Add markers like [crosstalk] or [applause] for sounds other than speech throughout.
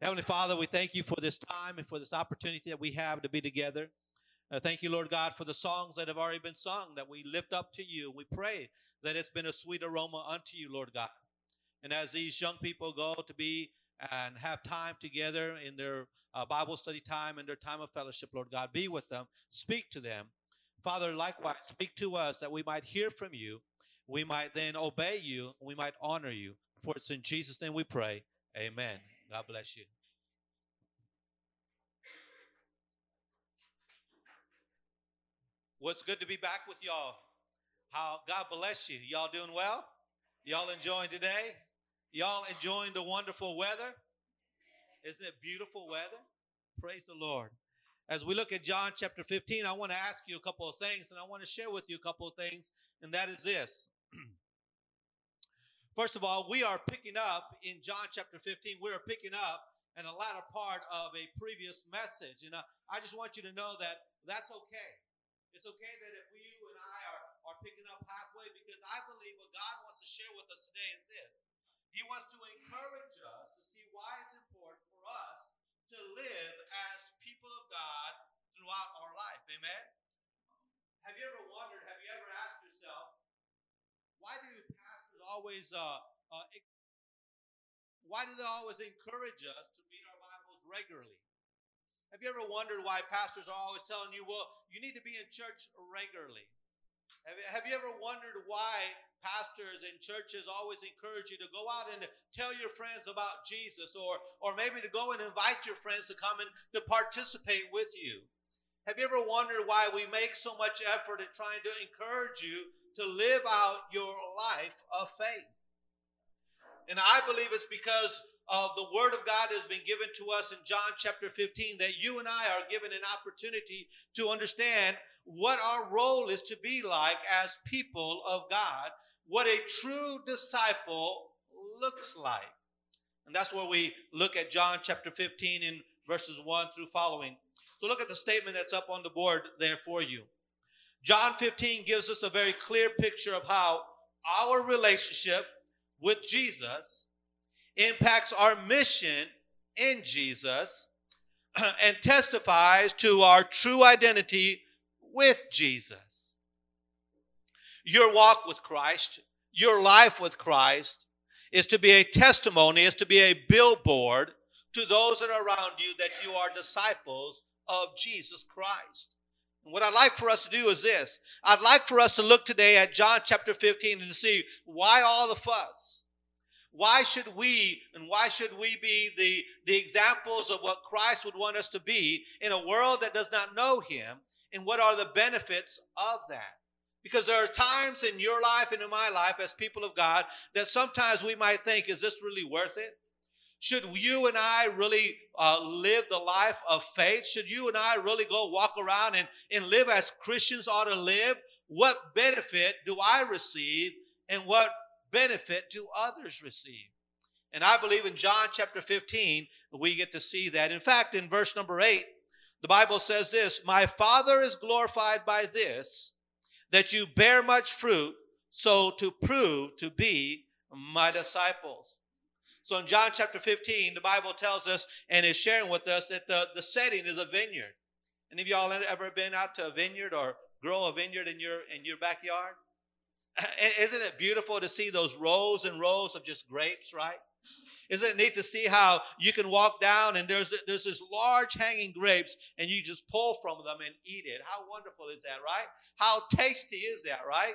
Heavenly Father, we thank you for this time and for this opportunity that we have to be together. Uh, thank you, Lord God, for the songs that have already been sung that we lift up to you. We pray that it's been a sweet aroma unto you, Lord God. And as these young people go to be and have time together in their uh, Bible study time and their time of fellowship, Lord God, be with them, speak to them. Father, likewise, speak to us that we might hear from you, we might then obey you, we might honor you. For it's in Jesus' name we pray. Amen. God bless you. What's good to be back with y'all. How God bless you. Y'all doing well? Y'all enjoying today? Y'all enjoying the wonderful weather? Isn't it beautiful weather? Praise the Lord. As we look at John chapter 15, I want to ask you a couple of things and I want to share with you a couple of things, and that is this. First of all, we are picking up in John chapter 15, we are picking up in a latter part of a previous message. And uh, I just want you to know that that's okay. It's okay that if you and I are, are picking up halfway because I believe what God wants to share with us today is this. He wants to encourage us to see why it's important for us to live as people of God throughout our life. Amen? Have you ever wondered, have you ever asked yourself, why do always uh, uh, why do they always encourage us to read our Bibles regularly? Have you ever wondered why pastors are always telling you, well, you need to be in church regularly? Have you, ever wondered why pastors and churches always encourage you to go out and tell your friends about Jesus or, or maybe to go and invite your friends to come and to participate with you? Have you ever wondered why we make so much effort in trying to encourage you to live out your life of faith. And I believe it's because of the Word of God has been given to us in John chapter 15 that you and I are given an opportunity to understand what our role is to be like as people of God, what a true disciple looks like. And that's where we look at John chapter 15 in verses 1 through following. So look at the statement that's up on the board there for you. John 15 gives us a very clear picture of how our relationship with Jesus impacts our mission in Jesus [clears throat] and testifies to our true identity with Jesus. Your walk with Christ, your life with Christ, is to be a testimony, is to be a billboard to those that are around you that you are disciples of Jesus Christ. What I'd like for us to do is this. I'd like for us to look today at John chapter 15 and see why all the fuss? Why should we and why should we be the, the examples of what Christ would want us to be in a world that does not know him? And what are the benefits of that? Because there are times in your life and in my life as people of God that sometimes we might think, is this really worth it? Should you and I really uh, live the life of faith? Should you and I really go walk around and, and live as Christians ought to live? What benefit do I receive and what benefit do others receive? And I believe in John chapter 15, we get to see that. In fact, in verse number 8, the Bible says this My Father is glorified by this, that you bear much fruit, so to prove to be my disciples. So in John chapter 15, the Bible tells us and is sharing with us that the, the setting is a vineyard. Any of y'all ever been out to a vineyard or grow a vineyard in your in your backyard? [laughs] Isn't it beautiful to see those rows and rows of just grapes, right? Isn't it neat to see how you can walk down and there's there's this large hanging grapes and you just pull from them and eat it? How wonderful is that, right? How tasty is that, right?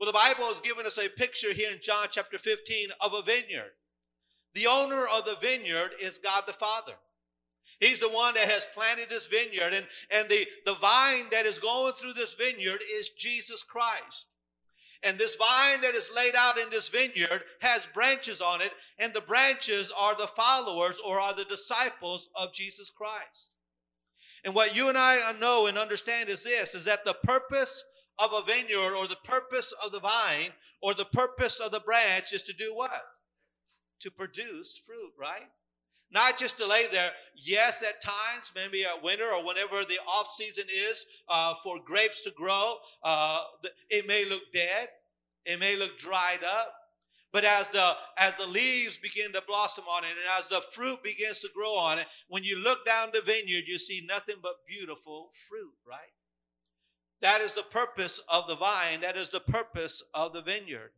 Well, the Bible has given us a picture here in John chapter 15 of a vineyard. The owner of the vineyard is God the Father. He's the one that has planted this vineyard, and, and the, the vine that is going through this vineyard is Jesus Christ. And this vine that is laid out in this vineyard has branches on it, and the branches are the followers or are the disciples of Jesus Christ. And what you and I know and understand is this is that the purpose of a vineyard or the purpose of the vine or the purpose of the branch is to do what? To produce fruit, right? Not just to lay there. Yes, at times, maybe a winter or whenever the off season is uh, for grapes to grow, uh, it may look dead, it may look dried up. But as the as the leaves begin to blossom on it, and as the fruit begins to grow on it, when you look down the vineyard, you see nothing but beautiful fruit, right? That is the purpose of the vine. That is the purpose of the vineyard.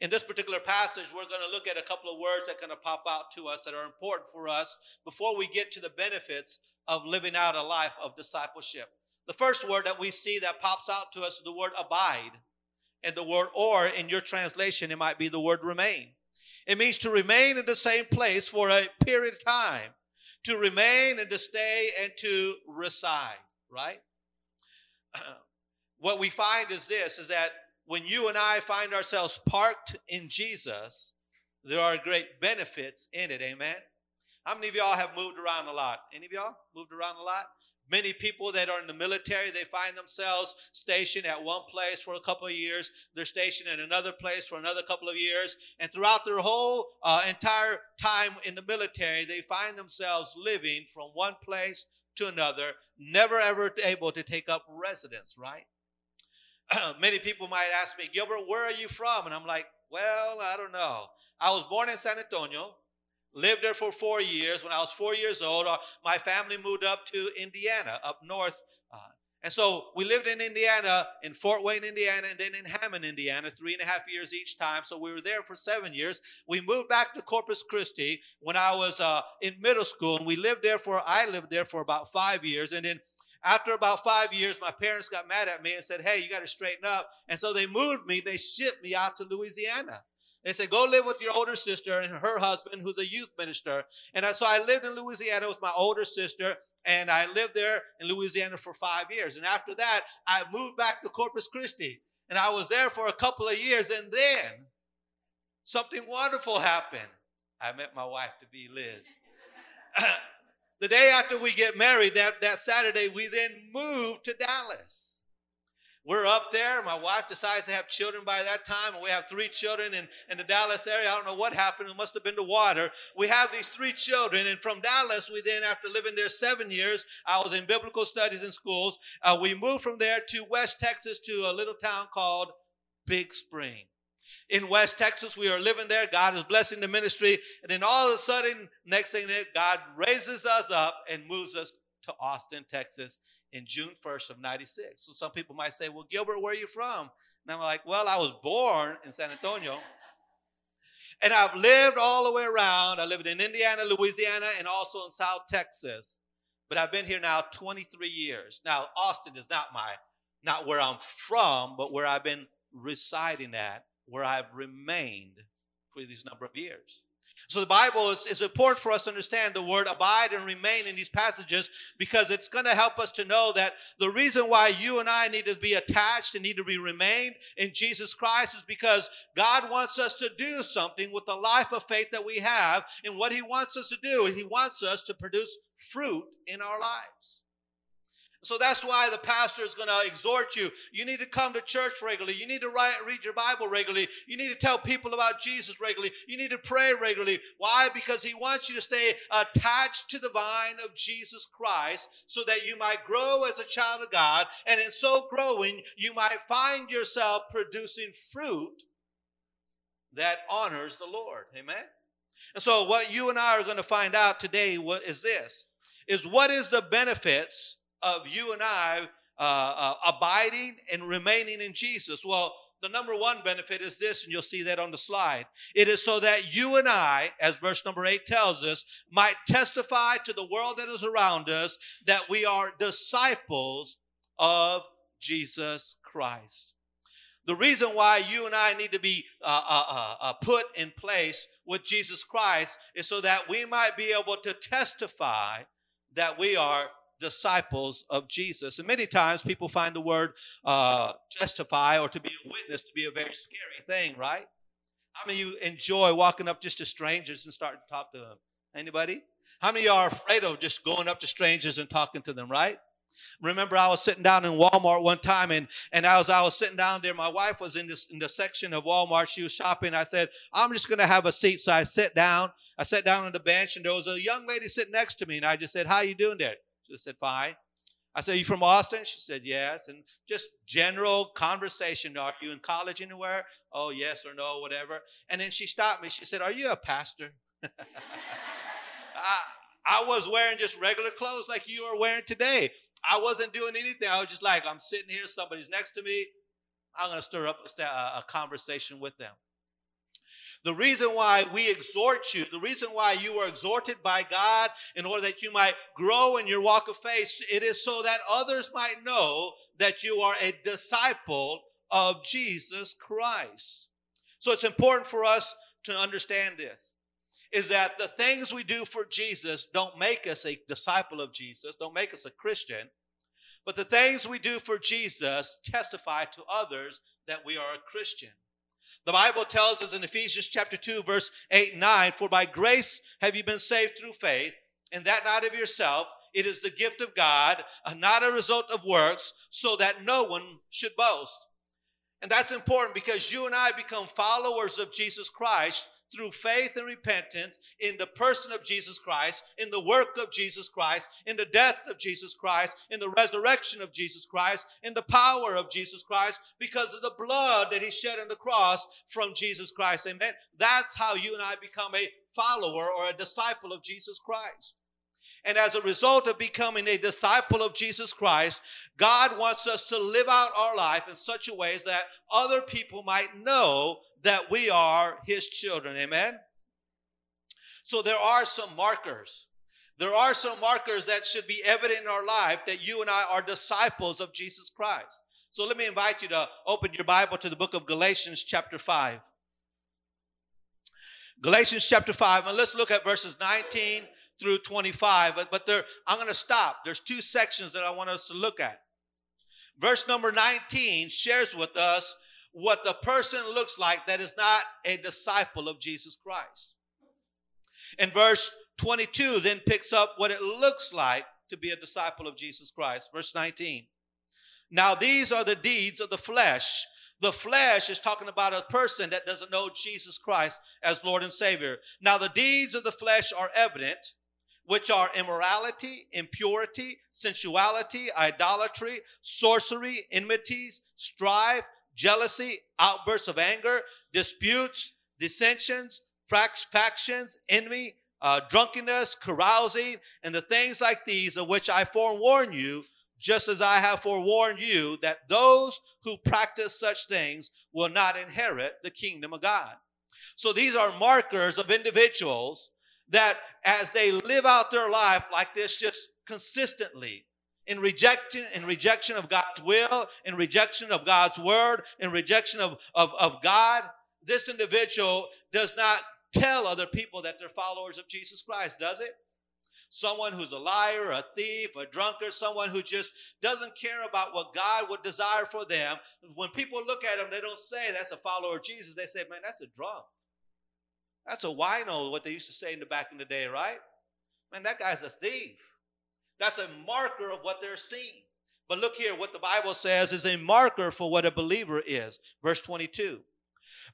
In this particular passage, we're going to look at a couple of words that are going to pop out to us that are important for us before we get to the benefits of living out a life of discipleship. The first word that we see that pops out to us is the word abide. And the word or in your translation, it might be the word remain. It means to remain in the same place for a period of time, to remain and to stay and to reside, right? [clears throat] what we find is this is that when you and I find ourselves parked in Jesus, there are great benefits in it. Amen. How many of y'all have moved around a lot? Any of y'all moved around a lot? Many people that are in the military, they find themselves stationed at one place for a couple of years. They're stationed in another place for another couple of years. And throughout their whole uh, entire time in the military, they find themselves living from one place to another, never ever able to take up residence, right? [clears throat] Many people might ask me, Gilbert, where are you from? And I'm like, well, I don't know. I was born in San Antonio, lived there for four years. When I was four years old, my family moved up to Indiana, up north. Uh, and so we lived in Indiana, in Fort Wayne, Indiana, and then in Hammond, Indiana, three and a half years each time. So we were there for seven years. We moved back to Corpus Christi when I was uh, in middle school, and we lived there for, I lived there for about five years. And then after about five years, my parents got mad at me and said, Hey, you got to straighten up. And so they moved me, they shipped me out to Louisiana. They said, Go live with your older sister and her husband, who's a youth minister. And so I lived in Louisiana with my older sister, and I lived there in Louisiana for five years. And after that, I moved back to Corpus Christi. And I was there for a couple of years. And then something wonderful happened. I met my wife to be Liz. [clears throat] The day after we get married, that, that Saturday, we then move to Dallas. We're up there. My wife decides to have children by that time, and we have three children in, in the Dallas area. I don't know what happened. It must have been the water. We have these three children, and from Dallas, we then, after living there seven years, I was in biblical studies in schools. Uh, we moved from there to West Texas to a little town called Big Spring in West Texas. We are living there. God is blessing the ministry. And then all of a sudden, next thing that God raises us up and moves us to Austin, Texas in June 1st of 96. So some people might say, well, Gilbert, where are you from? And I'm like, well, I was born in San Antonio. And I've lived all the way around. I lived in Indiana, Louisiana, and also in South Texas. But I've been here now 23 years. Now, Austin is not my, not where I'm from, but where I've been residing at where I've remained for these number of years. So the Bible is, is important for us to understand the word abide and remain in these passages because it's going to help us to know that the reason why you and I need to be attached and need to be remained in Jesus Christ is because God wants us to do something with the life of faith that we have. And what He wants us to do, is He wants us to produce fruit in our lives. So that's why the pastor is going to exhort you. You need to come to church regularly. You need to write, read your Bible regularly. You need to tell people about Jesus regularly. You need to pray regularly. Why? Because he wants you to stay attached to the vine of Jesus Christ so that you might grow as a child of God. And in so growing, you might find yourself producing fruit that honors the Lord. Amen? And so what you and I are going to find out today what is this, is what is the benefits of you and I uh, uh, abiding and remaining in Jesus? Well, the number one benefit is this, and you'll see that on the slide. It is so that you and I, as verse number eight tells us, might testify to the world that is around us that we are disciples of Jesus Christ. The reason why you and I need to be uh, uh, uh, uh put in place with Jesus Christ is so that we might be able to testify that we are disciples of Jesus. And many times people find the word uh, justify or to be a witness to be a very scary thing, right? How many of you enjoy walking up just to strangers and starting to talk to them? Anybody? How many are afraid of just going up to strangers and talking to them, right? Remember, I was sitting down in Walmart one time, and, and as I was sitting down there, my wife was in this in the section of Walmart. She was shopping. I said, I'm just going to have a seat. So I sat down. I sat down on the bench, and there was a young lady sitting next to me, and I just said, How you doing there? She said, Fine. I said, You from Austin? She said, Yes. And just general conversation. Are you in college anywhere? Oh, yes or no, whatever. And then she stopped me. She said, Are you a pastor? [laughs] I, I was wearing just regular clothes like you are wearing today. I wasn't doing anything. I was just like, I'm sitting here, somebody's next to me. I'm going to stir up a, a conversation with them. The reason why we exhort you, the reason why you are exhorted by God in order that you might grow in your walk of faith, it is so that others might know that you are a disciple of Jesus Christ. So it's important for us to understand this is that the things we do for Jesus don't make us a disciple of Jesus, don't make us a Christian, but the things we do for Jesus testify to others that we are a Christian. The Bible tells us in Ephesians chapter 2, verse 8 and 9, For by grace have you been saved through faith, and that not of yourself. It is the gift of God, uh, not a result of works, so that no one should boast. And that's important because you and I become followers of Jesus Christ through faith and repentance in the person of Jesus Christ, in the work of Jesus Christ, in the death of Jesus Christ, in the resurrection of Jesus Christ, in the power of Jesus Christ, because of the blood that he shed on the cross from Jesus Christ. Amen. That's how you and I become a follower or a disciple of Jesus Christ. And as a result of becoming a disciple of Jesus Christ, God wants us to live out our life in such a way that other people might know that we are his children. Amen. So there are some markers. There are some markers that should be evident in our life that you and I are disciples of Jesus Christ. So let me invite you to open your Bible to the book of Galatians, chapter 5. Galatians chapter 5, and let's look at verses 19 through 25. But, but there, I'm going to stop. There's two sections that I want us to look at. Verse number 19 shares with us what the person looks like that is not a disciple of Jesus Christ. And verse 22 then picks up what it looks like to be a disciple of Jesus Christ. Verse 19. Now, these are the deeds of the flesh. The flesh is talking about a person that doesn't know Jesus Christ as Lord and Savior. Now, the deeds of the flesh are evident, which are immorality, impurity, sensuality, idolatry, sorcery, enmities, strife jealousy, outbursts of anger, disputes, dissensions, factions, envy, uh, drunkenness, carousing, and the things like these of which I forewarn you, just as I have forewarned you, that those who practice such things will not inherit the kingdom of God. So these are markers of individuals that as they live out their life like this just consistently, in rejection, in rejection of God's will, in rejection of God's word, in rejection of, of, of God, this individual does not tell other people that they're followers of Jesus Christ, does it? Someone who's a liar, a thief, a drunkard, someone who just doesn't care about what God would desire for them. When people look at them, they don't say that's a follower of Jesus. They say, man, that's a drunk. That's a wino, what they used to say in the back in the day, right? Man, that guy's a thief. That's a marker of what they're seeing. But look here, what the Bible says is a marker for what a believer is. Verse 22.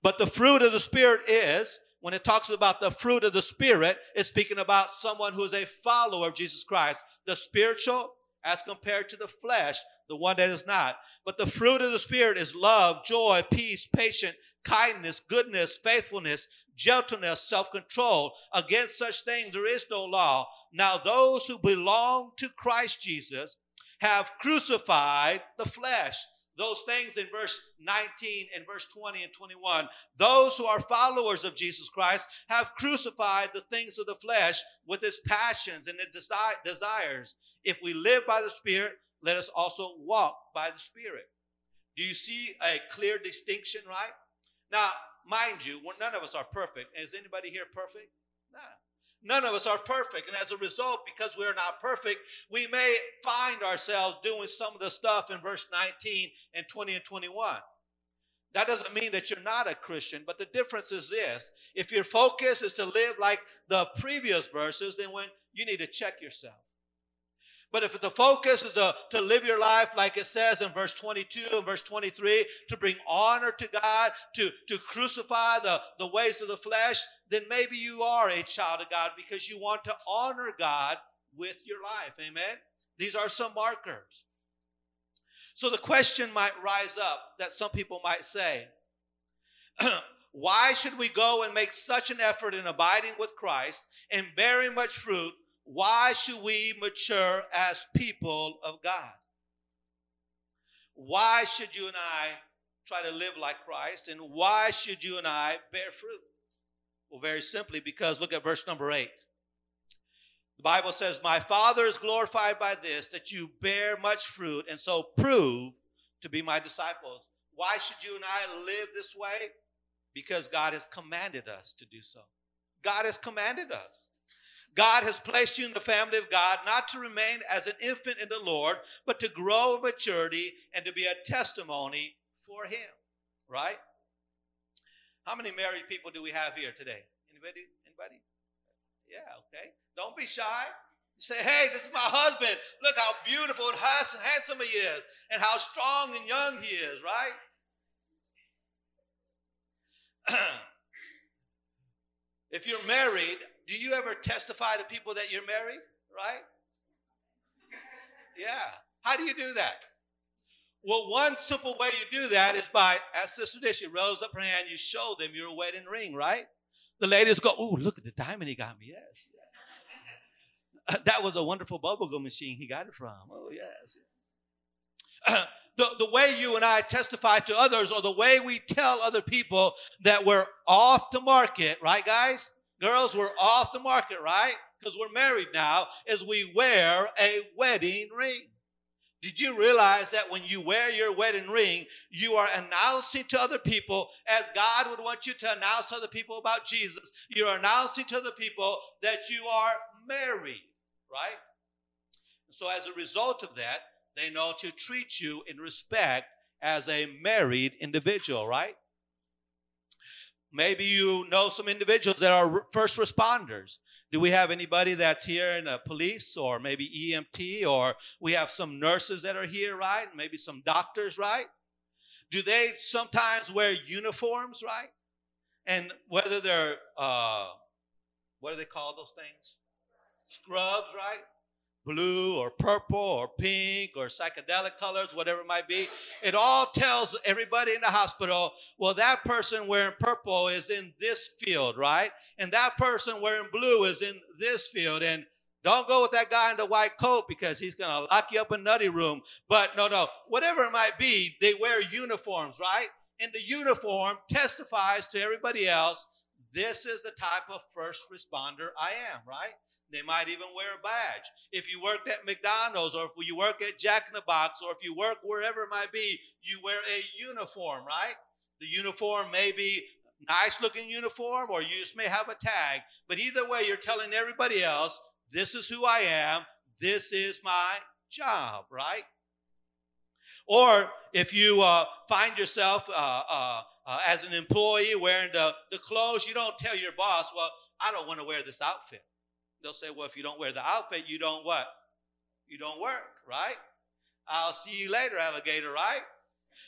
But the fruit of the Spirit is, when it talks about the fruit of the Spirit, it's speaking about someone who is a follower of Jesus Christ. The spiritual as compared to the flesh, the one that is not. But the fruit of the Spirit is love, joy, peace, patience, kindness, goodness, faithfulness, gentleness, self control. Against such things there is no law. Now, those who belong to Christ Jesus have crucified the flesh. Those things in verse 19 and verse 20 and 21. Those who are followers of Jesus Christ have crucified the things of the flesh with its passions and its desires. If we live by the Spirit, let us also walk by the Spirit. Do you see a clear distinction, right? Now, mind you, none of us are perfect. Is anybody here perfect? Nah. None of us are perfect. And as a result, because we're not perfect, we may find ourselves doing some of the stuff in verse 19 and 20 and 21. That doesn't mean that you're not a Christian, but the difference is this. If your focus is to live like the previous verses, then when you need to check yourself. But if the focus is to, to live your life like it says in verse 22 and verse 23, to bring honor to God, to, to crucify the, the ways of the flesh, then maybe you are a child of God because you want to honor God with your life. Amen? These are some markers. So the question might rise up that some people might say [clears throat] Why should we go and make such an effort in abiding with Christ and bearing much fruit? Why should we mature as people of God? Why should you and I try to live like Christ? And why should you and I bear fruit? Well, very simply, because look at verse number eight. The Bible says, My Father is glorified by this, that you bear much fruit, and so prove to be my disciples. Why should you and I live this way? Because God has commanded us to do so. God has commanded us. God has placed you in the family of God not to remain as an infant in the Lord, but to grow in maturity and to be a testimony for Him. Right? How many married people do we have here today? Anybody? Anybody? Yeah, okay. Don't be shy. say, hey, this is my husband. Look how beautiful and handsome he is, and how strong and young he is, right? [clears throat] if you're married, do you ever testify to people that you're married, right? Yeah. How do you do that? Well, one simple way you do that is by, as Sister Dishy rose up her hand, you show them your wedding ring, right? The ladies go, "Oh, look at the diamond he got me." Yes, yes. [laughs] that was a wonderful bubblegum machine he got it from. Oh, yes. yes. [clears throat] the, the way you and I testify to others, or the way we tell other people that we're off the market, right, guys? Girls, we're off the market, right? Because we're married now, is we wear a wedding ring. Did you realize that when you wear your wedding ring, you are announcing to other people, as God would want you to announce to other people about Jesus, you're announcing to other people that you are married, right? So, as a result of that, they know to treat you in respect as a married individual, right? Maybe you know some individuals that are first responders. Do we have anybody that's here in the police or maybe EMT or we have some nurses that are here, right? Maybe some doctors, right? Do they sometimes wear uniforms, right? And whether they're, uh, what do they call those things? Scrubs, right? Blue or purple or pink or psychedelic colors, whatever it might be. It all tells everybody in the hospital, well, that person wearing purple is in this field, right? And that person wearing blue is in this field. And don't go with that guy in the white coat because he's going to lock you up in nutty room. But no, no, whatever it might be, they wear uniforms, right? And the uniform testifies to everybody else this is the type of first responder I am, right? They might even wear a badge. If you worked at McDonald's or if you work at Jack in the Box or if you work wherever it might be, you wear a uniform, right? The uniform may be nice looking uniform or you just may have a tag. But either way, you're telling everybody else, this is who I am. This is my job, right? Or if you uh, find yourself uh, uh, uh as an employee wearing the, the clothes, you don't tell your boss, well, I don't want to wear this outfit. They'll say, well, if you don't wear the outfit, you don't what? You don't work, right? I'll see you later, alligator, right?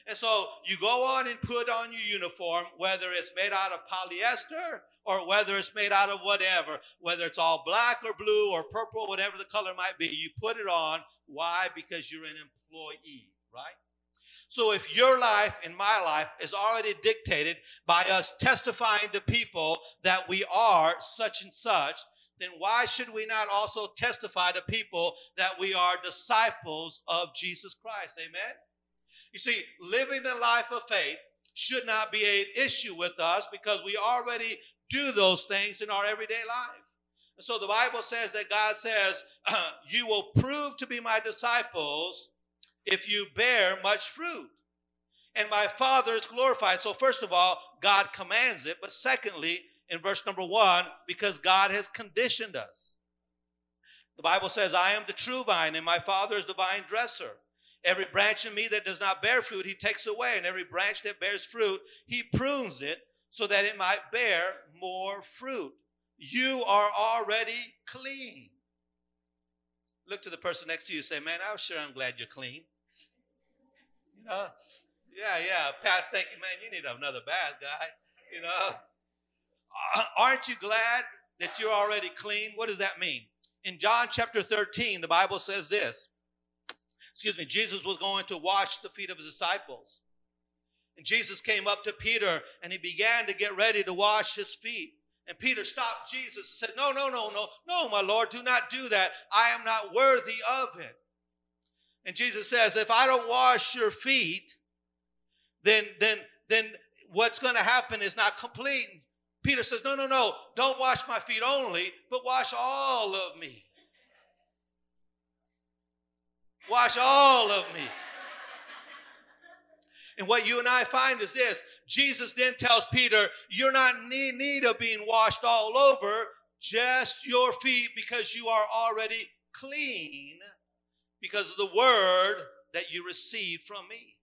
And so you go on and put on your uniform, whether it's made out of polyester or whether it's made out of whatever, whether it's all black or blue or purple, whatever the color might be, you put it on. Why? Because you're an employee, right? So if your life and my life is already dictated by us testifying to people that we are such and such, then why should we not also testify to people that we are disciples of Jesus Christ? Amen? You see, living the life of faith should not be an issue with us because we already do those things in our everyday life. And so the Bible says that God says, [clears throat] You will prove to be my disciples if you bear much fruit. And my Father is glorified. So, first of all, God commands it. But secondly, in verse number one because God has conditioned us. The Bible says, I am the true vine, and my Father is the vine dresser. Every branch in me that does not bear fruit, he takes away, and every branch that bears fruit, he prunes it so that it might bear more fruit. You are already clean. Look to the person next to you say, Man, I'm sure I'm glad you're clean. You know? Yeah, yeah. Past you, man, you need another bath, guy. You know? Uh, aren't you glad that you're already clean? What does that mean? In John chapter 13, the Bible says this excuse me, Jesus was going to wash the feet of his disciples. And Jesus came up to Peter and he began to get ready to wash his feet. And Peter stopped Jesus and said, No, no, no, no, no, my Lord, do not do that. I am not worthy of it. And Jesus says, If I don't wash your feet, then then then what's going to happen is not complete. Peter says, No, no, no, don't wash my feet only, but wash all of me. Wash all of me. And what you and I find is this Jesus then tells Peter, You're not in need of being washed all over, just your feet, because you are already clean because of the word that you received from me.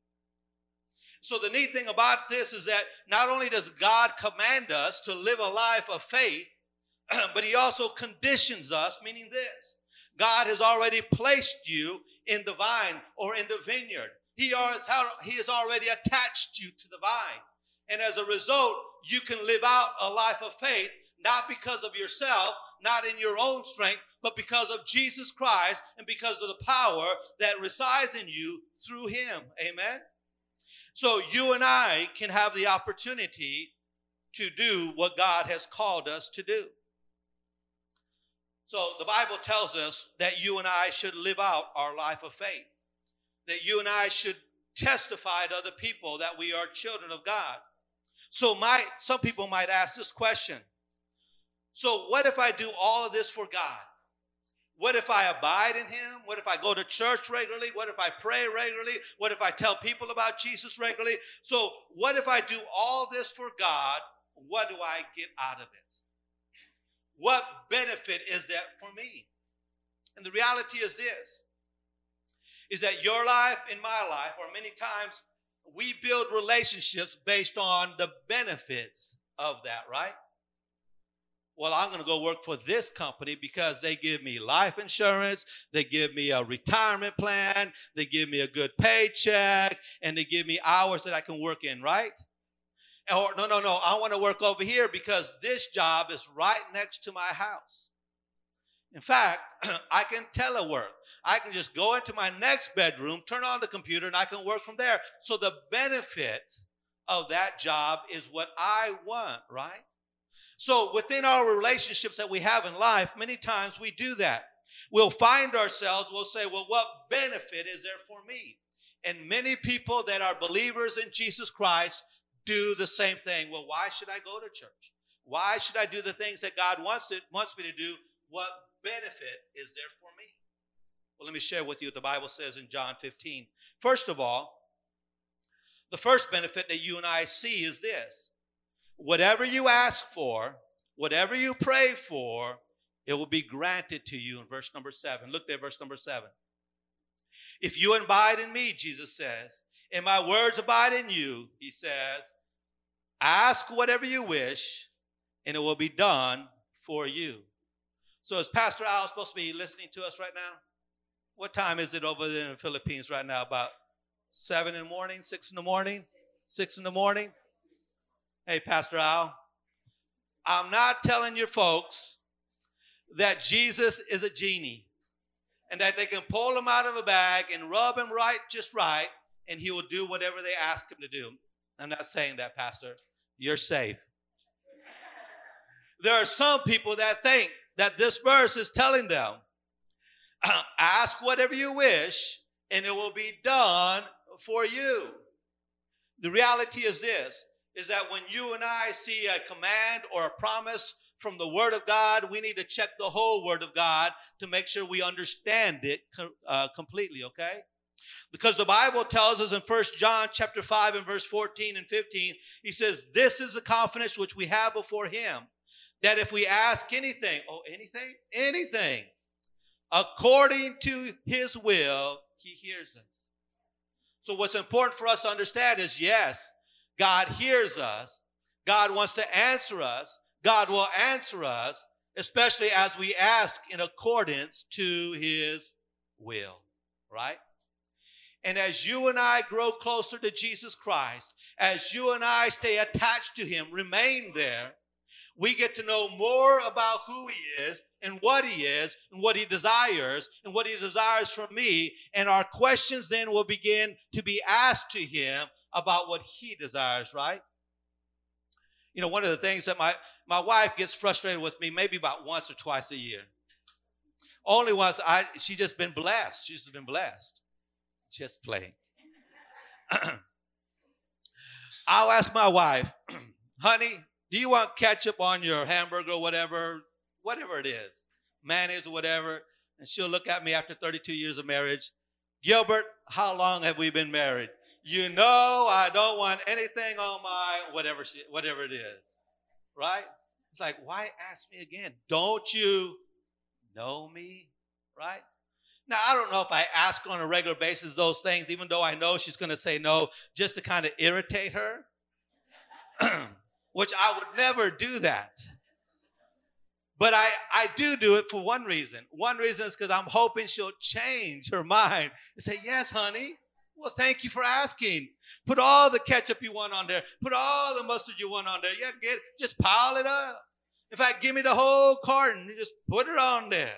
So, the neat thing about this is that not only does God command us to live a life of faith, [clears throat] but He also conditions us, meaning this God has already placed you in the vine or in the vineyard. He has, already attached you to the vine. And as a result, you can live out a life of faith, not because of yourself, not in your own strength, but because of Jesus Christ and because of the power that resides in you through Him. Amen. So you and I can have the opportunity to do what God has called us to do. So the Bible tells us that you and I should live out our life of faith, that you and I should testify to other people that we are children of God. So my some people might ask this question. So what if I do all of this for God? What if I abide in Him? What if I go to church regularly? What if I pray regularly? What if I tell people about Jesus regularly? So, what if I do all this for God? What do I get out of it? What benefit is that for me? And the reality is this is that your life and my life, or many times we build relationships based on the benefits of that, right? Well, I'm going to go work for this company because they give me life insurance, they give me a retirement plan, they give me a good paycheck, and they give me hours that I can work in, right? Or, no, no, no, I want to work over here because this job is right next to my house. In fact, [clears throat] I can telework. I can just go into my next bedroom, turn on the computer, and I can work from there. So the benefit of that job is what I want, right? So within our relationships that we have in life, many times we do that. We'll find ourselves, we'll say, well, what benefit is there for me? And many people that are believers in Jesus Christ do the same thing. Well, why should I go to church? Why should I do the things that God wants, it, wants me to do? What benefit is there for me? Well, let me share with you what the Bible says in John 15. First of all, the first benefit that you and I see is this Whatever you ask for, whatever you pray for, it will be granted to you in verse number seven. Look there, verse number seven. If you abide in me, Jesus says, and my words abide in you, he says, ask whatever you wish, and it will be done for you. So is Pastor Al supposed to be listening to us right now? What time is it over there in the Philippines right now? About seven in the morning, six in the morning, six in the morning? Hey, Pastor Al, I'm not telling your folks that Jesus is a genie and that they can pull him out of a bag and rub him right just right and he will do whatever they ask him to do. I'm not saying that, Pastor. You're safe. There are some people that think that this verse is telling them [clears throat] ask whatever you wish and it will be done for you. The reality is this is that when you and I see a command or a promise from the Word of God, we need to check the whole Word of God to make sure we understand it uh, completely, okay? Because the Bible tells us in First John chapter 5 and verse 14 and 15, he says, This is the confidence which we have before him, that if we ask anything, oh, anything, anything, according to his will, he hears us. So what's important for us to understand is yes, God hears us. God wants to answer us. God will answer us, especially as we ask in accordance to his will, right? And as you and I grow closer to Jesus Christ, as you and I stay attached to him, remain there, we get to know more about who he is and what he is and what he desires and what he desires from me. And our questions then will begin to be asked to him about what he desires, right? You know, one of the things that my, my wife gets frustrated with me maybe about once or twice a year. Only once I she just been blessed. She's just been blessed. Just playing. [clears throat] I'll ask my wife, [clears throat] honey, do you want ketchup on your hamburger or whatever? Whatever it is, mayonnaise or whatever. And she'll look at me after 32 years of marriage. Gilbert, how long have we been married? You know I don't want anything on my whatever she, whatever it is. Right? It's like, why ask me again? Don't you know me? Right? Now, I don't know if I ask on a regular basis those things, even though I know she's going to say no, just to kind of irritate her, [clears throat] which I would never do that. But I, I do do it for one reason. One reason is because I'm hoping she'll change her mind and say, Yes, honey. Well, thank you for asking. Put all the ketchup you want on there. Put all the mustard you want on there. Yeah, get it. just pile it up. In fact, give me the whole carton. Just put it on there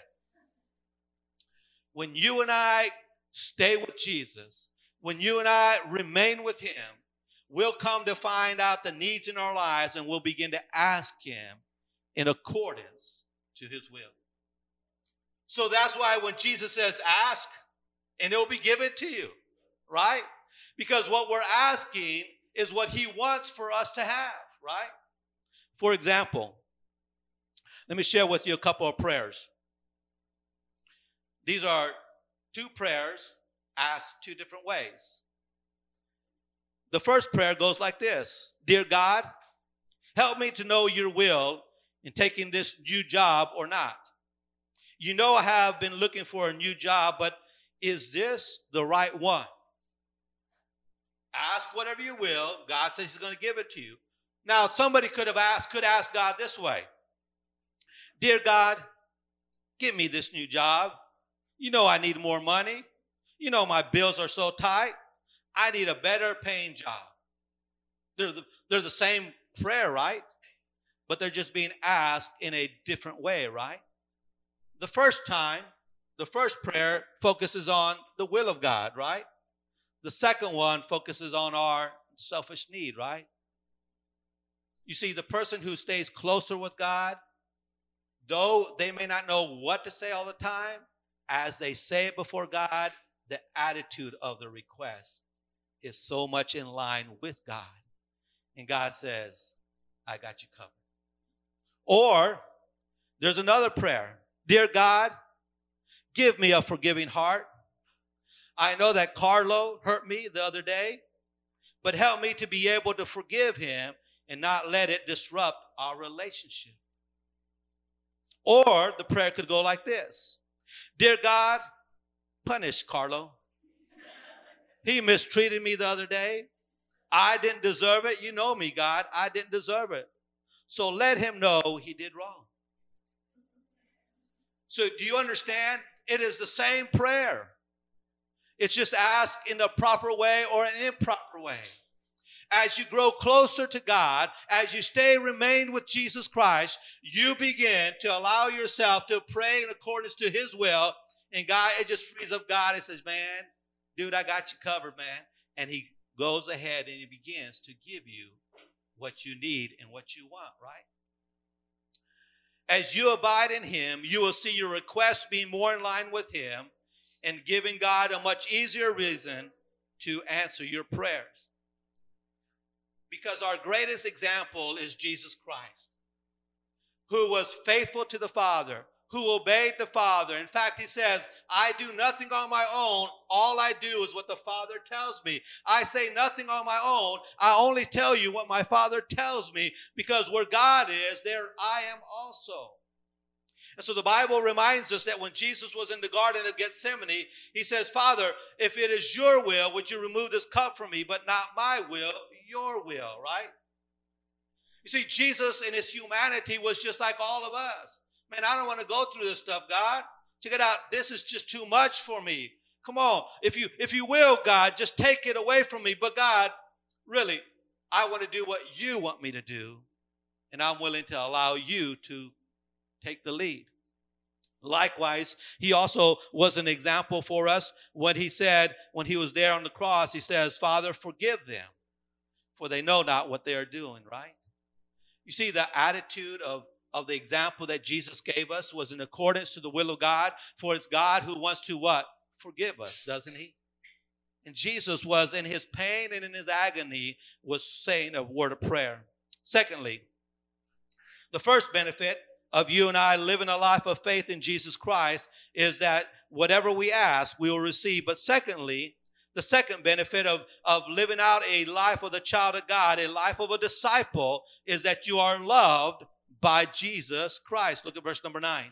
when you and I stay with Jesus, when you and I remain with Him, we'll come to find out the needs in our lives and we'll begin to ask Him in accordance to His will. So that's why when Jesus says, ask, and it will be given to you, right? Because what we're asking is what He wants for us to have, right? For example, let me share with you a couple of prayers. These are two prayers asked two different ways. The first prayer goes like this Dear God, help me to know your will in taking this new job or not. You know, I have been looking for a new job, but is this the right one? Ask whatever you will. God says He's going to give it to you. Now, somebody could have asked, could ask God this way Dear God, give me this new job. You know, I need more money. You know, my bills are so tight. I need a better paying job. They're the, they're the same prayer, right? But they're just being asked in a different way, right? The first time, the first prayer focuses on the will of God, right? The second one focuses on our selfish need, right? You see, the person who stays closer with God, though they may not know what to say all the time, as they say it before God, the attitude of the request is so much in line with God. And God says, I got you covered. Or there's another prayer Dear God, give me a forgiving heart. I know that Carlo hurt me the other day, but help me to be able to forgive him and not let it disrupt our relationship. Or the prayer could go like this Dear God, punish Carlo. He mistreated me the other day. I didn't deserve it. You know me, God. I didn't deserve it. So let him know he did wrong. So, do you understand? It is the same prayer. It's just ask in the proper way or an improper way as you grow closer to God, as you stay remain with Jesus Christ, you begin to allow yourself to pray in accordance to his will. And God, it just frees up God and says, Man, dude, I got you covered, man. And he goes ahead and he begins to give you what you need and what you want, right? As you abide in him, you will see your requests being more in line with him and giving God a much easier reason to answer your prayers. Because our greatest example is Jesus Christ, who was faithful to the Father, who obeyed the Father. In fact, he says, I do nothing on my own. All I do is what the Father tells me. I say nothing on my own. I only tell you what my Father tells me because where God is, there I am also. And so the Bible reminds us that when Jesus was in the Garden of Gethsemane, he says, Father, if it is your will, would you remove this cup from me, but not my will, your will, right? You see, Jesus in his humanity was just like all of us. Man, I don't want to go through this stuff, God. Check it out. This is just too much for me. Come on. If you if you will, God, just take it away from me. But God, really, I want to do what you want me to do. and I'm willing to allow you to take the lead. Likewise, he also was an example for us when he said, when he was there on the cross, he says, Father, forgive them, for they know not what they are doing, right? You see, the attitude of, of the example that Jesus gave us was in accordance to the will of God, for it's God who wants to what? Forgive us, doesn't he? And Jesus was in his pain and in his agony was saying a word of prayer. Secondly, the first benefit of you and I living a life of faith in Jesus Christ is that whatever we ask, we will receive. But secondly, the second benefit of, of living out a life of the child of God, a life of a disciple, is that you are loved by Jesus Christ. Look at verse number nine.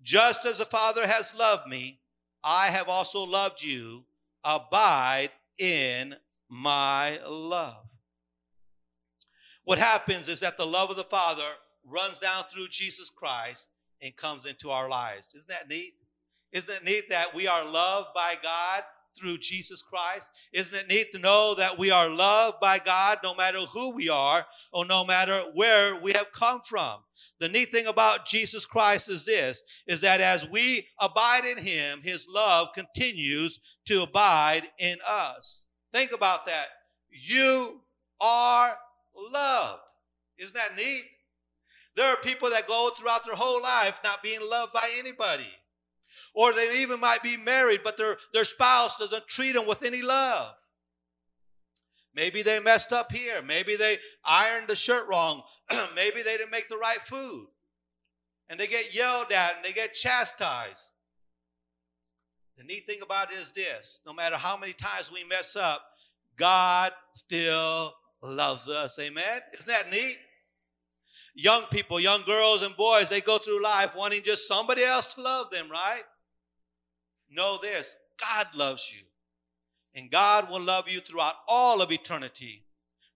Just as the Father has loved me, I have also loved you. Abide in my love. What happens is that the love of the Father runs down through Jesus Christ and comes into our lives. Isn't that neat? Isn't it neat that we are loved by God through Jesus Christ? Isn't it neat to know that we are loved by God no matter who we are or no matter where we have come from? The neat thing about Jesus Christ is this, is that as we abide in him, his love continues to abide in us. Think about that. You are loved. Isn't that neat? There are people that go throughout their whole life not being loved by anybody. Or they even might be married, but their, their spouse doesn't treat them with any love. Maybe they messed up here. Maybe they ironed the shirt wrong. [clears throat] Maybe they didn't make the right food. And they get yelled at and they get chastised. The neat thing about it is this no matter how many times we mess up, God still loves us. Amen? Isn't that neat? Young people, young girls and boys, they go through life wanting just somebody else to love them, right? Know this God loves you. And God will love you throughout all of eternity,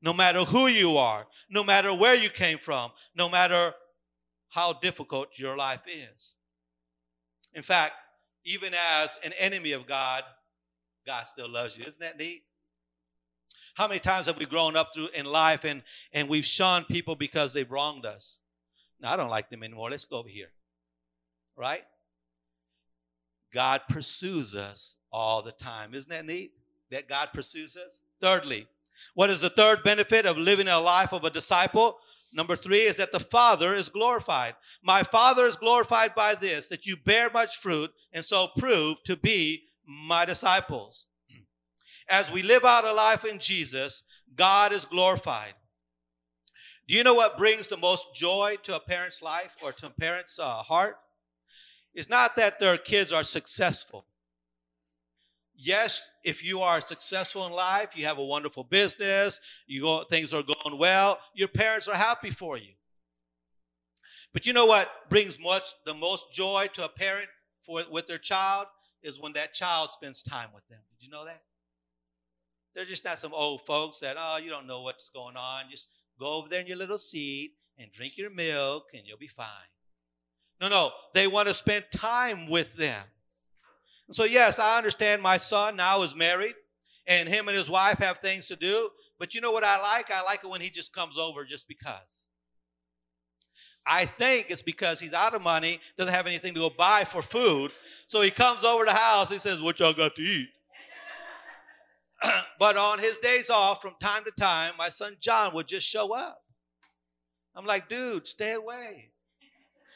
no matter who you are, no matter where you came from, no matter how difficult your life is. In fact, even as an enemy of God, God still loves you. Isn't that neat? How many times have we grown up through in life and, and we've shunned people because they've wronged us? Now, I don't like them anymore. Let's go over here. Right? God pursues us all the time. Isn't that neat? That God pursues us? Thirdly, what is the third benefit of living a life of a disciple? Number three is that the Father is glorified. My Father is glorified by this, that you bear much fruit and so prove to be my disciples as we live out a life in Jesus, God is glorified. Do you know what brings the most joy to a parent's life or to a parent's uh, heart? It's not that their kids are successful. Yes, if you are successful in life, you have a wonderful business, you go, things are going well, your parents are happy for you. But you know what brings much the most joy to a parent for with their child is when that child spends time with them. Did you know that? They're just not some old folks that, oh, you don't know what's going on. Just go over there in your little seat and drink your milk and you'll be fine. No, no, they want to spend time with them. So, yes, I understand my son now is married and him and his wife have things to do. But you know what I like? I like it when he just comes over just because. I think it's because he's out of money, doesn't have anything to go buy for food. So he comes over to the house, he says, What y'all got to eat? [clears throat] but on his days off, from time to time, my son John would just show up. I'm like, dude, stay away.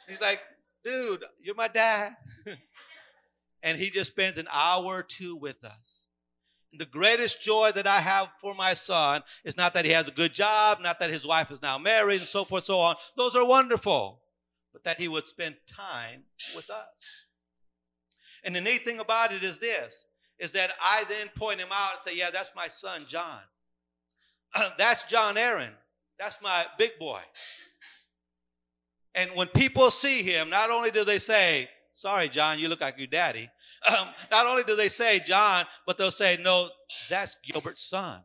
He's like, dude, you're my dad. [laughs] and he just spends an hour or two with us. The greatest joy that I have for my son is not that he has a good job, not that his wife is now married, and so forth, so on. Those are wonderful, but that he would spend time with us. And the neat thing about it is this is that I then point him out and say, Yeah, that's my son, John. [clears throat] that's John Aaron. That's my big boy. And when people see him, not only do they say, Sorry, John, you look like your daddy. Um, not only do they say John, but they'll say, No, that's Gilbert's son.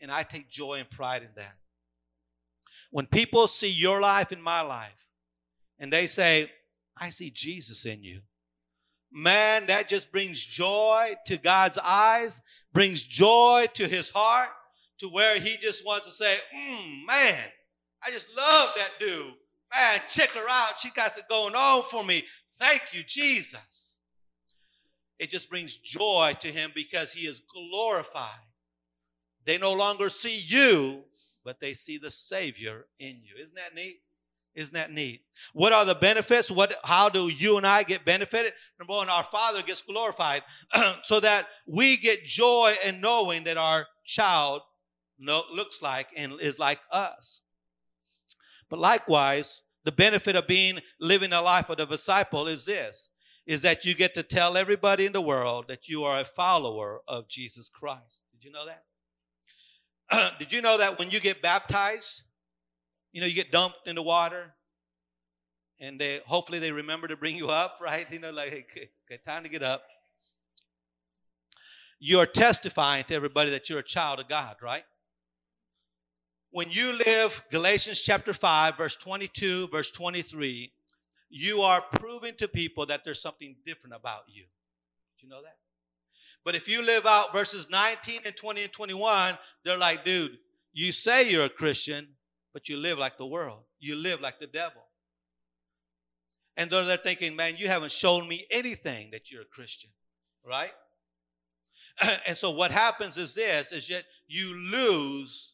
And I take joy and pride in that. When people see your life and my life, and they say, I see Jesus in you man, that just brings joy to God's eyes, brings joy to his heart, to where he just wants to say, mm, man, I just love that dude. Man, check her out. She got it going on for me. Thank you, Jesus. It just brings joy to him because he is glorified. They no longer see you, but they see the Savior in you. Isn't that neat? Isn't that neat? What are the benefits? What how do you and I get benefited? Number one, our Father gets glorified [clears throat] so that we get joy in knowing that our child know, looks like and is like us. But likewise, the benefit of being living a life of a disciple is this is that you get to tell everybody in the world that you are a follower of Jesus Christ. Did you know that? [clears throat] Did you know that when you get baptized, you know, you get dumped in the water and they hopefully they remember to bring you up, [laughs] right? You know, like, hey, okay, time to get up. You're testifying to everybody that you're a child of God, right? When you live Galatians chapter 5, verse 22, verse 23, you are proving to people that there's something different about you. Do you know that? But if you live out verses 19 and 20 and 21, they're like, dude, you say you're a Christian, but you live like the world. You live like the devil. And they're, they're thinking, man, you haven't shown me anything that you're a Christian, right? [clears throat] and so what happens is this, is that you lose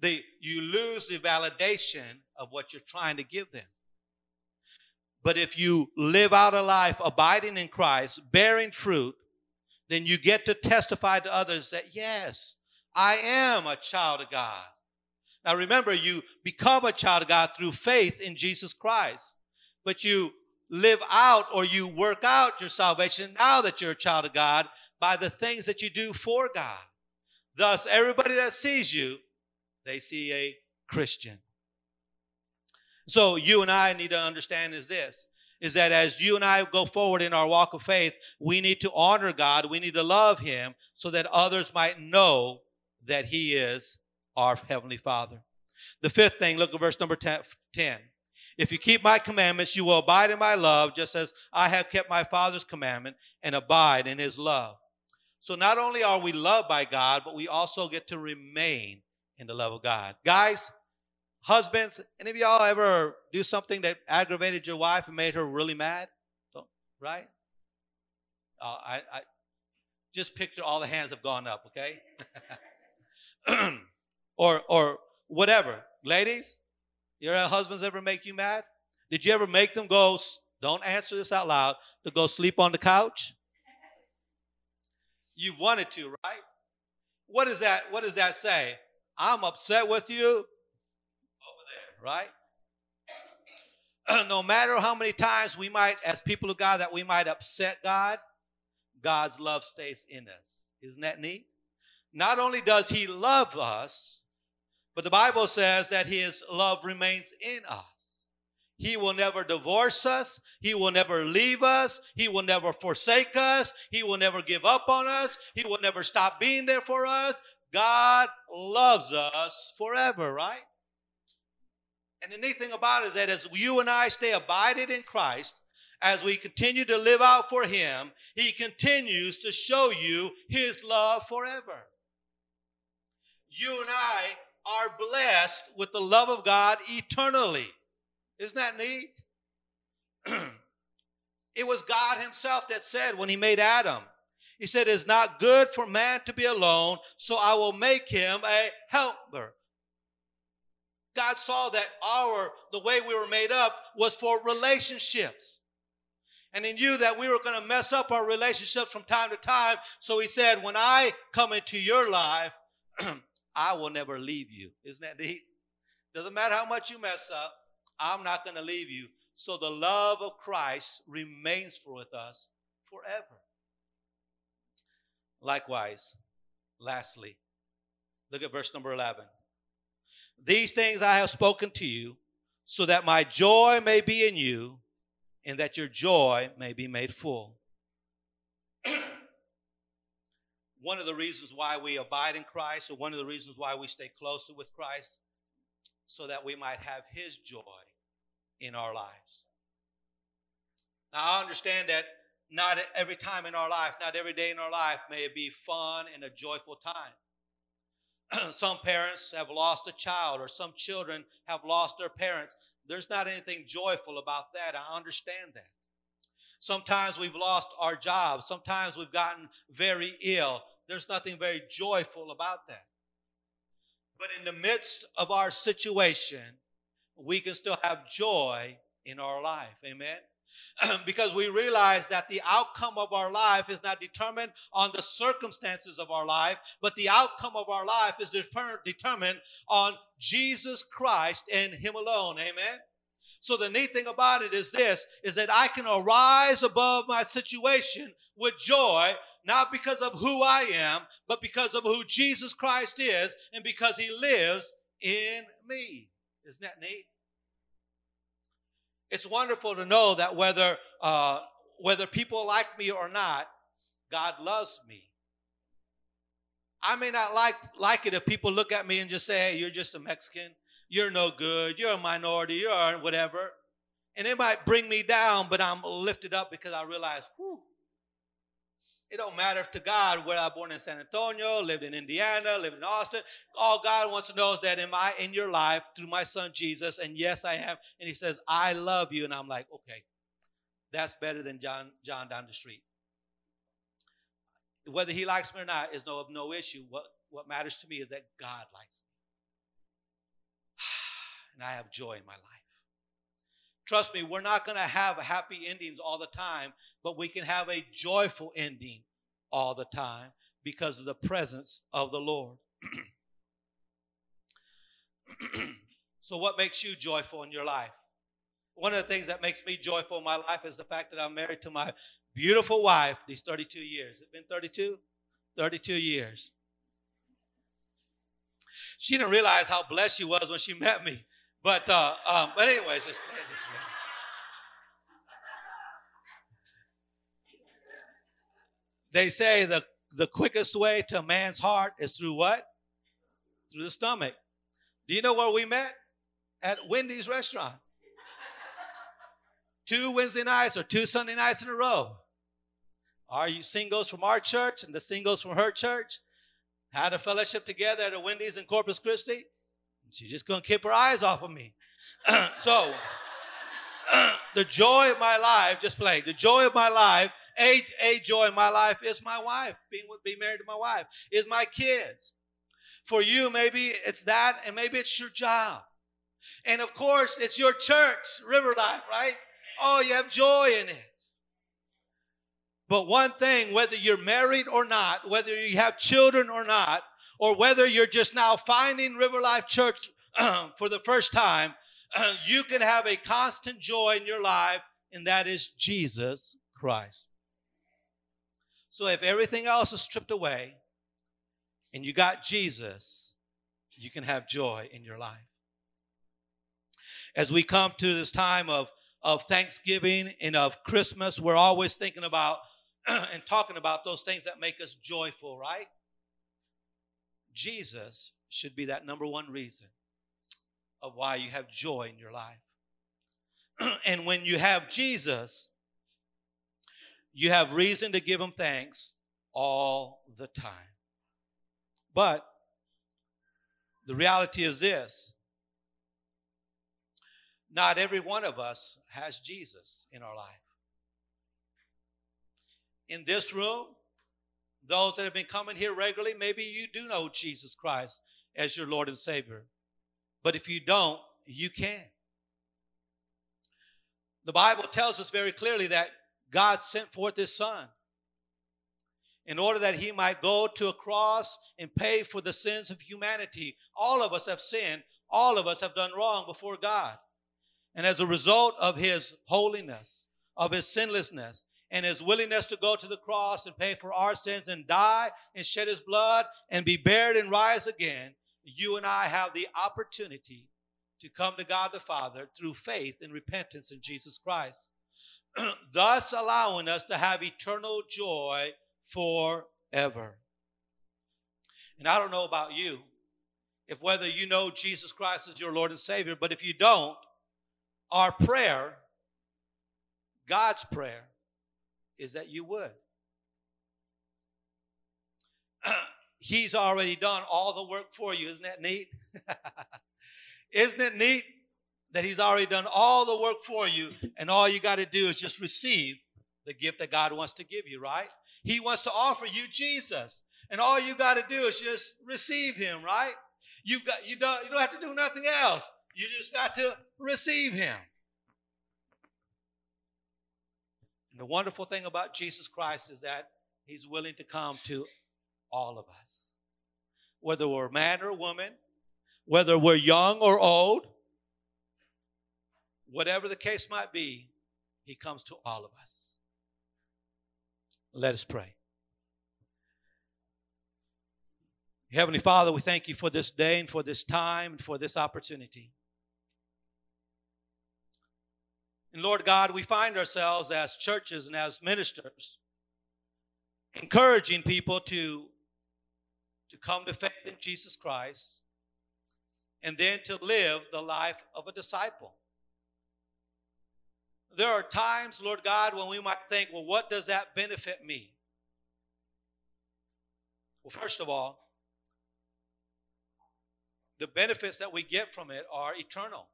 the, you lose the validation of what you're trying to give them. But if you live out a life abiding in Christ, bearing fruit, then you get to testify to others that, yes, I am a child of God. Now remember, you become a child of God through faith in Jesus Christ, but you live out or you work out your salvation now that you're a child of God by the things that you do for God. Thus, everybody that sees you, they see a Christian. So you and I need to understand is this is that as you and I go forward in our walk of faith, we need to honor God, we need to love him so that others might know that he is our heavenly Father. The fifth thing, look at verse number 10. If you keep my commandments, you will abide in my love, just as I have kept my Father's commandment and abide in his love. So not only are we loved by God, but we also get to remain in the love of God. Guys, Husbands, any of y'all ever do something that aggravated your wife and made her really mad? Right? Uh, I, I just picture all the hands have gone up, okay? [clears throat] [clears throat] or or whatever. Ladies, your husbands ever make you mad? Did you ever make them go, don't answer this out loud, to go sleep on the couch? You've wanted to, right? What does that what does that say? I'm upset with you right? [clears throat] no matter how many times we might, as people of God, that we might upset God, God's love stays in us. Isn't that neat? Not only does He love us, but the Bible says that His love remains in us. He will never divorce us. He will never leave us. He will never forsake us. He will never give up on us. He will never stop being there for us. God loves us forever, right? And the neat thing about it is that as you and I stay abided in Christ, as we continue to live out for Him, He continues to show you His love forever. You and I are blessed with the love of God eternally. Isn't that neat? [clears throat] it was God Himself that said when He made Adam, He said, It's not good for man to be alone, so I will make him a helper. God saw that our, the way we were made up was for relationships. And he knew that we were going to mess up our relationships from time to time. So he said, when I come into your life, [clears throat] I will never leave you. Isn't that neat? Doesn't matter how much you mess up, I'm not going to leave you. So the love of Christ remains with us forever. Likewise, lastly, look at verse number 11. These things I have spoken to you, so that my joy may be in you, and that your joy may be made full. One of the reasons why we abide in Christ, or one of the reasons why we stay closer with Christ, so that we might have His joy in our lives. Now, I understand that not every time in our life, not every day in our life may it be fun and a joyful time. [clears throat] some parents have lost a child, or some children have lost their parents. There's not anything joyful about that. I understand that. Sometimes we've lost our jobs. Sometimes we've gotten very ill. There's nothing very joyful about that. But in the midst of our situation, we can still have joy in our life. Amen. [clears throat] because we realize that the outcome of our life is not determined on the circumstances of our life, but the outcome of our life is determined on Jesus Christ and Him alone. Amen. So the neat thing about it is this is that I can arise above my situation with joy, not because of who I am, but because of who Jesus Christ is and because he lives in me. Isn't that neat? It's wonderful to know that whether uh, whether people like me or not, God loves me. I may not like like it if people look at me and just say, "Hey, you're just a Mexican. You're no good. You're a minority. You're whatever," and it might bring me down, but I'm lifted up because I realize, whew, it don't matter to God where I born in San Antonio, lived in Indiana, lived in Austin. All God wants to know is that am I in your life through my son Jesus? And yes, I am. And he says, I love you. And I'm like, okay, that's better than John, John down the street. Whether he likes me or not is no of no issue. What, what matters to me is that God likes me. And I have joy in my life. Trust me, we're not going to have happy endings all the time, but we can have a joyful ending all the time because of the presence of the Lord. [clears throat] so, what makes you joyful in your life? One of the things that makes me joyful in my life is the fact that I'm married to my beautiful wife these 32 years. It's been 32? 32 years. She didn't realize how blessed she was when she [laughs] met me. But uh, um, but anyways, just playing this way. They say the the quickest way to a man's heart is through what? Through the stomach. Do you know where we met? At Wendy's restaurant. two Wednesday nights or two Sunday nights in a row. Are you singles from our church and the singles from her church had a fellowship together at a Wendy's in Corpus Christi? She just couldn't keep her eyes off of me. [clears throat] so, [clears throat] the joy of my life, just play, the joy of my life, a, a joy in my life is my wife, being, being married to my wife, is my kids. For you, maybe it's that, and maybe it's your job. And of course, it's your church, River Life, right? Oh, you have joy in it. But one thing, whether you're married or not, whether you have children or not, or whether you're just now finding River Life Church [clears throat] for the first time, [clears throat] you can have a constant joy in your life, and that is Jesus Christ. So if everything else is stripped away and you got Jesus, you can have joy in your life. As we come to this time of, of Thanksgiving and of Christmas, we're always thinking about [clears throat] and talking about those things that make us joyful, right? Jesus should be that number one reason of why you have joy in your life. [clears throat] and when you have Jesus, you have reason to give him thanks all the time. But the reality is this not every one of us has Jesus in our life. In this room, those that have been coming here regularly, maybe you do know Jesus Christ as your Lord and Savior. But if you don't, you can. The Bible tells us very clearly that God sent forth His Son in order that He might go to a cross and pay for the sins of humanity. All of us have sinned, all of us have done wrong before God. And as a result of His holiness, of His sinlessness, and his willingness to go to the cross and pay for our sins and die and shed his blood and be buried and rise again, you and I have the opportunity to come to God the Father through faith and repentance in Jesus Christ, [clears throat] thus allowing us to have eternal joy forever. And I don't know about you, if whether you know Jesus Christ as your Lord and Savior, but if you don't, our prayer, God's prayer, is that you would. [clears throat] He's already done all the work for you. Isn't that neat? [laughs] Isn't it neat that He's already done all the work for you, and all you got to do is just receive the gift that God wants to give you, right? He wants to offer you Jesus, and all you got to do is just receive Him, right? You got you don't you don't have to do nothing else. You just got to receive Him. And the wonderful thing about Jesus Christ is that He's willing to come to all of us, whether we're man or woman, whether we're young or old, whatever the case might be, He comes to all of us. Let us pray. Heavenly Father, we thank you for this day and for this time and for this opportunity. And Lord God, we find ourselves as churches and as ministers encouraging people to, to come to faith in Jesus Christ and then to live the life of a disciple. There are times, Lord God, when we might think, well, what does that benefit me? Well, first of all, the benefits that we get from it are eternal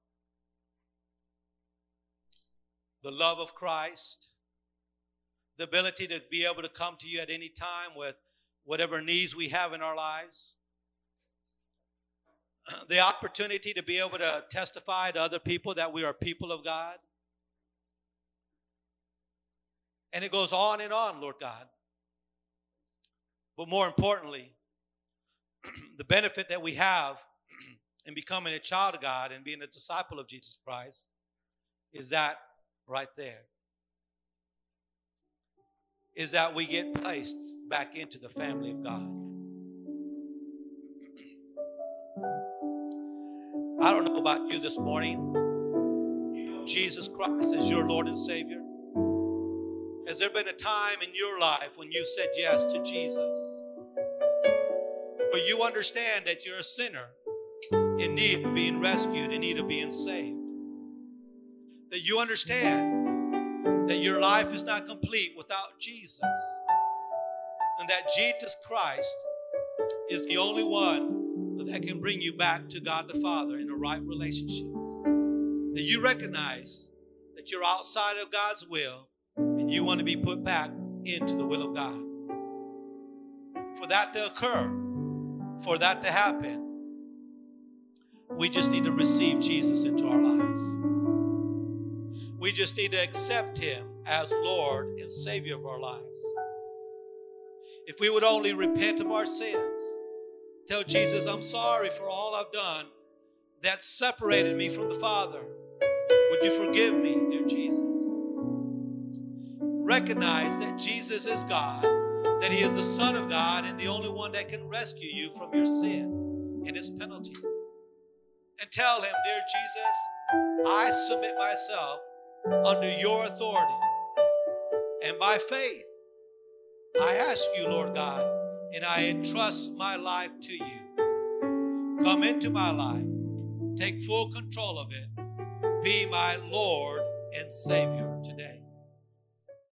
the love of Christ, the ability to be able to come to you at any time with whatever needs we have in our lives, [clears throat] the opportunity to be able to testify to other people that we are people of God. And it goes on and on, Lord God. But more importantly, [clears throat] the benefit that we have [clears throat] in becoming a child of God and being a disciple of Jesus Christ is that right there is that we get placed back into the family of God. I don't know about you this morning. Jesus Christ is your Lord and Savior. Has there been a time in your life when you said yes to Jesus? Where you understand that you're a sinner in need of being rescued, in need of being saved? That you understand that your life is not complete without Jesus. And that Jesus Christ is the only one that can bring you back to God the Father in a right relationship. That you recognize that you're outside of God's will and you want to be put back into the will of God. For that to occur, for that to happen, we just need to receive Jesus into our lives. We just need to accept Him as Lord and Savior of our lives. If we would only repent of our sins, tell Jesus, I'm sorry for all I've done that separated me from the Father. Would you forgive me, dear Jesus? Recognize that Jesus is God, that He is the Son of God, and the only one that can rescue you from your sin and its penalty. And tell Him, dear Jesus, I submit myself under your authority. And by faith, I ask you, Lord God, and I entrust my life to you. Come into my life, take full control of it, be my Lord and Savior today.